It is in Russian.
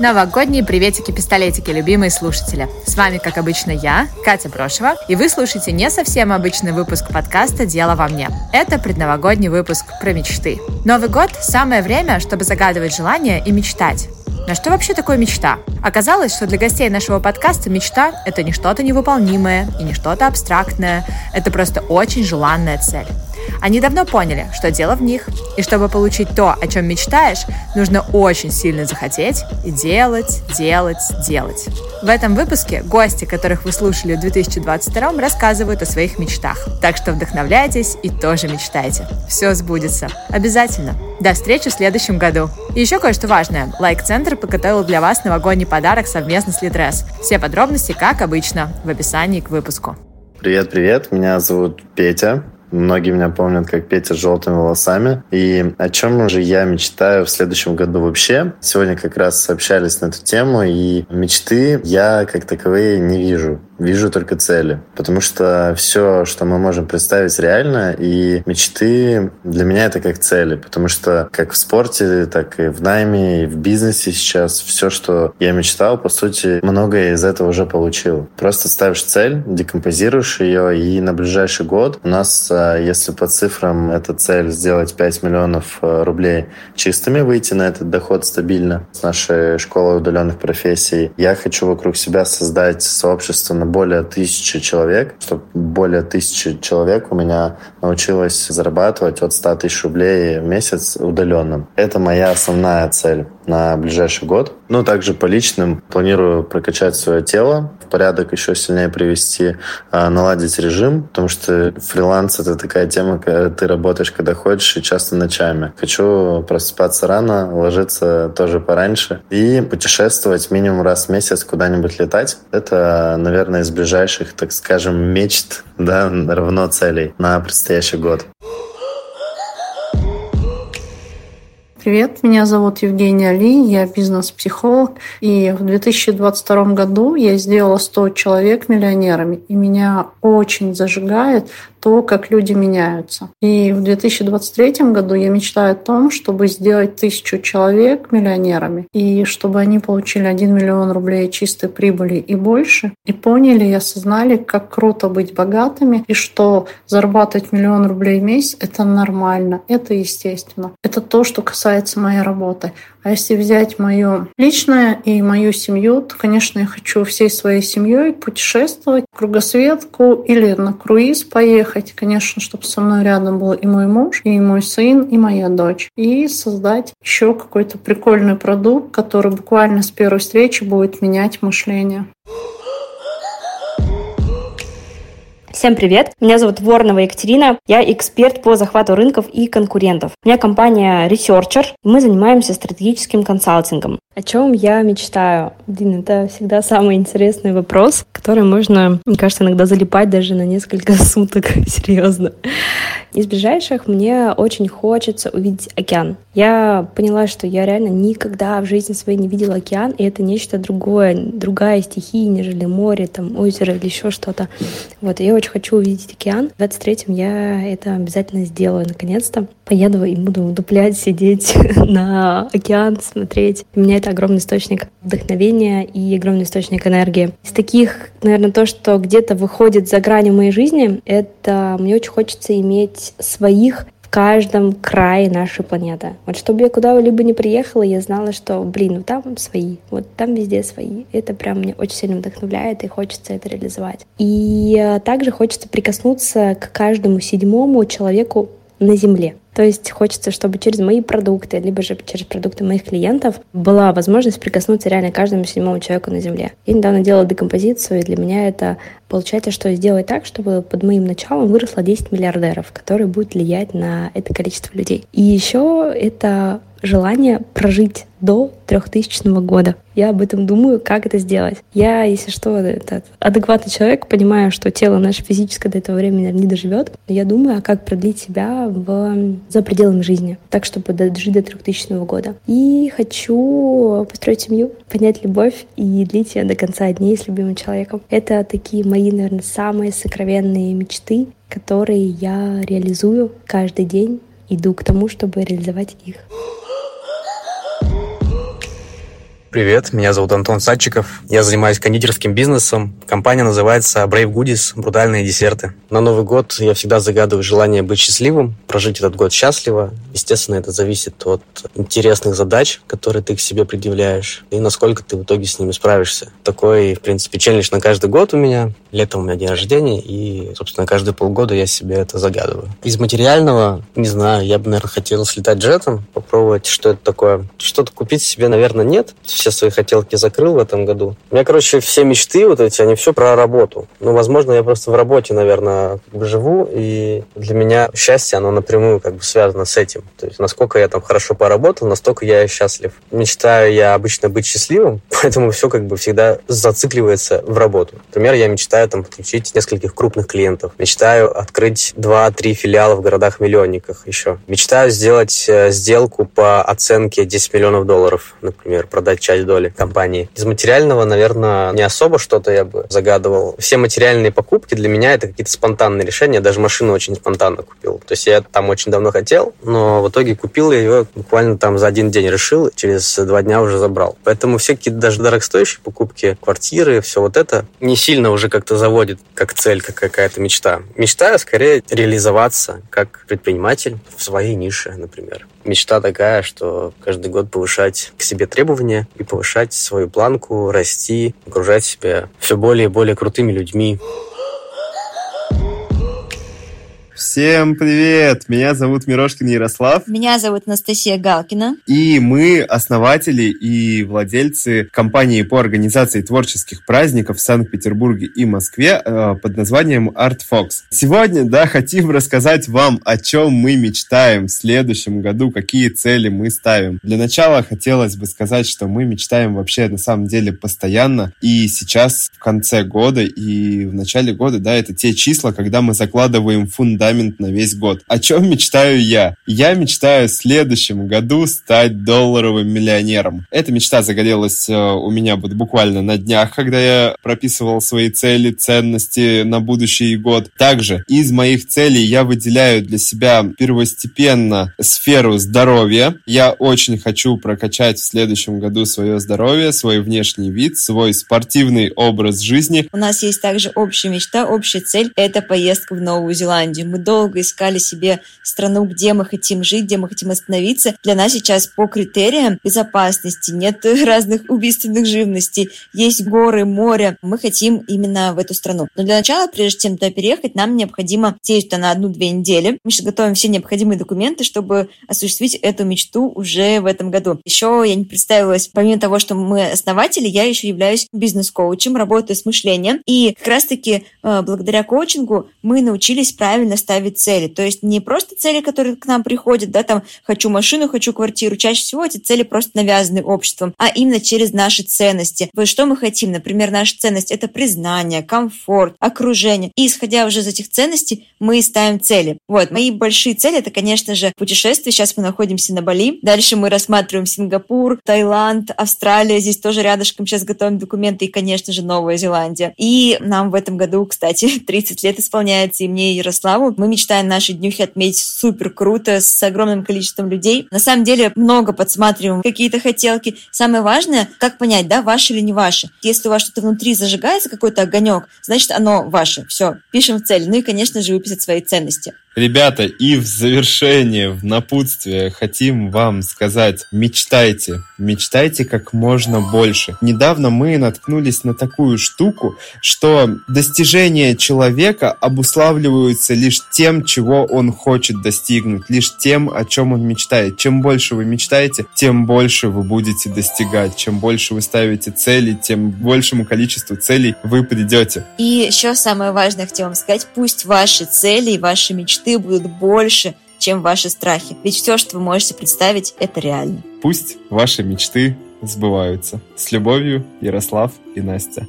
Новогодние приветики-пистолетики, любимые слушатели. С вами, как обычно, я, Катя Прошева, и вы слушаете не совсем обычный выпуск подкаста «Дело во мне». Это предновогодний выпуск про мечты. Новый год – самое время, чтобы загадывать желания и мечтать. На что вообще такое мечта? Оказалось, что для гостей нашего подкаста мечта – это не что-то невыполнимое и не что-то абстрактное. Это просто очень желанная цель. Они давно поняли, что дело в них, и чтобы получить то, о чем мечтаешь, нужно очень сильно захотеть и делать, делать, делать. В этом выпуске гости, которых вы слушали в 2022 рассказывают о своих мечтах. Так что вдохновляйтесь и тоже мечтайте. Все сбудется. Обязательно. До встречи в следующем году. И еще кое-что важное. Лайк-центр подготовил для вас новогодний подарок совместно с Литрес. Все подробности, как обычно, в описании к выпуску. Привет-привет, меня зовут Петя. Многие меня помнят как Петя с желтыми волосами. И о чем же я мечтаю в следующем году вообще? Сегодня как раз общались на эту тему, и мечты я как таковые не вижу вижу только цели. Потому что все, что мы можем представить реально, и мечты для меня это как цели. Потому что как в спорте, так и в найме, и в бизнесе сейчас все, что я мечтал, по сути, многое из этого уже получил. Просто ставишь цель, декомпозируешь ее, и на ближайший год у нас, а, если по цифрам эта цель сделать 5 миллионов а, рублей чистыми, выйти на этот доход стабильно с нашей школой удаленных профессий, я хочу вокруг себя создать сообщество на более тысячи человек, чтобы более тысячи человек у меня научилось зарабатывать от 100 тысяч рублей в месяц удаленным. Это моя основная цель на ближайший год. Ну, также по личным планирую прокачать свое тело, в порядок еще сильнее привести, а, наладить режим, потому что фриланс — это такая тема, когда ты работаешь, когда хочешь, и часто ночами. Хочу просыпаться рано, ложиться тоже пораньше и путешествовать минимум раз в месяц куда-нибудь летать. Это, наверное, из ближайших, так скажем, мечт, да, равно целей на предстоящий год. Привет, меня зовут Евгения Ли, я бизнес-психолог, и в 2022 году я сделала 100 человек миллионерами, и меня очень зажигает то, как люди меняются. И в 2023 году я мечтаю о том, чтобы сделать тысячу человек миллионерами, и чтобы они получили 1 миллион рублей чистой прибыли и больше, и поняли и осознали, как круто быть богатыми, и что зарабатывать миллион рублей в месяц — это нормально, это естественно. Это то, что касается моей работы. А если взять мое личное и мою семью, то, конечно, я хочу всей своей семьей путешествовать, кругосветку или на круиз поехать. Конечно, чтобы со мной рядом был и мой муж, и мой сын, и моя дочь. И создать еще какой-то прикольный продукт, который буквально с первой встречи будет менять мышление. Всем привет! Меня зовут Воронова Екатерина. Я эксперт по захвату рынков и конкурентов. У меня компания Researcher. Мы занимаемся стратегическим консалтингом. О чем я мечтаю? Блин, это всегда самый интересный вопрос, который можно, мне кажется, иногда залипать даже на несколько суток. Серьезно. Из ближайших мне очень хочется увидеть океан. Я поняла, что я реально никогда в жизни своей не видела океан, и это нечто другое, другая стихия, нежели море, там, озеро или еще что-то. Вот, я очень хочу увидеть океан. В 23-м я это обязательно сделаю, наконец-то. Поеду и буду дуплять, сидеть на океан, смотреть. У меня это огромный источник вдохновения и огромный источник энергии. Из таких, наверное, то, что где-то выходит за грани моей жизни, это мне очень хочется иметь своих каждом крае нашей планеты. Вот чтобы я куда-либо не приехала, я знала, что, блин, ну там свои, вот там везде свои. Это прям меня очень сильно вдохновляет, и хочется это реализовать. И э, также хочется прикоснуться к каждому седьмому человеку на Земле. То есть хочется, чтобы через мои продукты, либо же через продукты моих клиентов была возможность прикоснуться реально каждому седьмому человеку на Земле. Я недавно делала декомпозицию, и для меня это получается, что сделать так, чтобы под моим началом выросло 10 миллиардеров, которые будут влиять на это количество людей. И еще это желание прожить до 3000 года. Я об этом думаю, как это сделать. Я, если что, этот адекватный человек, понимаю, что тело наше физическое до этого времени не доживет. Я думаю, а как продлить себя в, за пределами жизни, так, чтобы дожить до 3000 года. И хочу построить семью, понять любовь и длить ее до конца дней с любимым человеком. Это такие мои, наверное, самые сокровенные мечты, которые я реализую каждый день, иду к тому, чтобы реализовать их. Привет, меня зовут Антон Садчиков. Я занимаюсь кондитерским бизнесом. Компания называется Brave Goodies – брутальные десерты. На Новый год я всегда загадываю желание быть счастливым, прожить этот год счастливо. Естественно, это зависит от интересных задач, которые ты к себе предъявляешь, и насколько ты в итоге с ними справишься. Такой, в принципе, челлендж на каждый год у меня. Летом у меня день рождения, и, собственно, каждые полгода я себе это загадываю. Из материального, не знаю, я бы, наверное, хотел слетать джетом, попробовать, что это такое. Что-то купить себе, наверное, нет все свои хотелки закрыл в этом году. У меня, короче, все мечты вот эти, они все про работу. Ну, возможно, я просто в работе, наверное, живу, и для меня счастье, оно напрямую как бы связано с этим. То есть, насколько я там хорошо поработал, настолько я счастлив. Мечтаю я обычно быть счастливым, поэтому все как бы всегда зацикливается в работу. Например, я мечтаю там подключить нескольких крупных клиентов. Мечтаю открыть 2-3 филиала в городах-миллионниках еще. Мечтаю сделать э, сделку по оценке 10 миллионов долларов, например, продать часть доли компании. Из материального, наверное, не особо что-то я бы загадывал. Все материальные покупки для меня это какие-то спонтанные решения. Даже машину очень спонтанно купил. То есть я там очень давно хотел, но в итоге купил ее буквально там за один день решил, через два дня уже забрал. Поэтому все какие-то даже дорогостоящие покупки, квартиры, все вот это не сильно уже как-то заводит как цель, как какая-то мечта. Мечтаю скорее реализоваться как предприниматель в своей нише, например мечта такая, что каждый год повышать к себе требования и повышать свою планку, расти, окружать себя все более и более крутыми людьми. Всем привет! Меня зовут Мирошкин Ярослав. Меня зовут Анастасия Галкина. И мы основатели и владельцы компании по организации творческих праздников в Санкт-Петербурге и Москве э, под названием Art Fox. Сегодня, да, хотим рассказать вам, о чем мы мечтаем в следующем году, какие цели мы ставим. Для начала хотелось бы сказать, что мы мечтаем вообще на самом деле постоянно. И сейчас в конце года и в начале года, да, это те числа, когда мы закладываем фундамент фундамент на весь год. О чем мечтаю я? Я мечтаю в следующем году стать долларовым миллионером. Эта мечта загорелась э, у меня вот буквально на днях, когда я прописывал свои цели, ценности на будущий год. Также из моих целей я выделяю для себя первостепенно сферу здоровья. Я очень хочу прокачать в следующем году свое здоровье, свой внешний вид, свой спортивный образ жизни. У нас есть также общая мечта, общая цель – это поездка в Новую Зеландию мы долго искали себе страну, где мы хотим жить, где мы хотим остановиться. Для нас сейчас по критериям безопасности нет разных убийственных живностей, есть горы, море. Мы хотим именно в эту страну. Но для начала, прежде чем туда переехать, нам необходимо сесть туда на одну-две недели. Мы сейчас готовим все необходимые документы, чтобы осуществить эту мечту уже в этом году. Еще я не представилась, помимо того, что мы основатели, я еще являюсь бизнес-коучем, работаю с мышлением. И как раз-таки э, благодаря коучингу мы научились правильно ставить цели. То есть не просто цели, которые к нам приходят, да, там хочу машину, хочу квартиру. Чаще всего эти цели просто навязаны обществом, а именно через наши ценности. Вот что мы хотим? Например, наша ценность – это признание, комфорт, окружение. И исходя уже из этих ценностей, мы ставим цели. Вот, мои большие цели – это, конечно же, путешествие. Сейчас мы находимся на Бали. Дальше мы рассматриваем Сингапур, Таиланд, Австралия. Здесь тоже рядышком сейчас готовим документы. И, конечно же, Новая Зеландия. И нам в этом году, кстати, 30 лет исполняется и мне, и Ярославу. Мы мечтаем наши днюхи отметить супер круто, с огромным количеством людей. На самом деле много подсматриваем какие-то хотелки. Самое важное, как понять, да, ваше или не ваше. Если у вас что-то внутри зажигается, какой-то огонек, значит, оно ваше. Все, пишем в цель. Ну и, конечно же, выписать свои ценности. Ребята, и в завершение, в напутствие хотим вам сказать, мечтайте, мечтайте как можно больше. Недавно мы наткнулись на такую штуку, что достижения человека обуславливаются лишь тем, чего он хочет достигнуть, лишь тем, о чем он мечтает. Чем больше вы мечтаете, тем больше вы будете достигать. Чем больше вы ставите цели, тем большему количеству целей вы придете. И еще самое важное хотела вам сказать, пусть ваши цели и ваши мечты мечты будут больше, чем ваши страхи. Ведь все, что вы можете представить, это реально. Пусть ваши мечты сбываются. С любовью, Ярослав и Настя.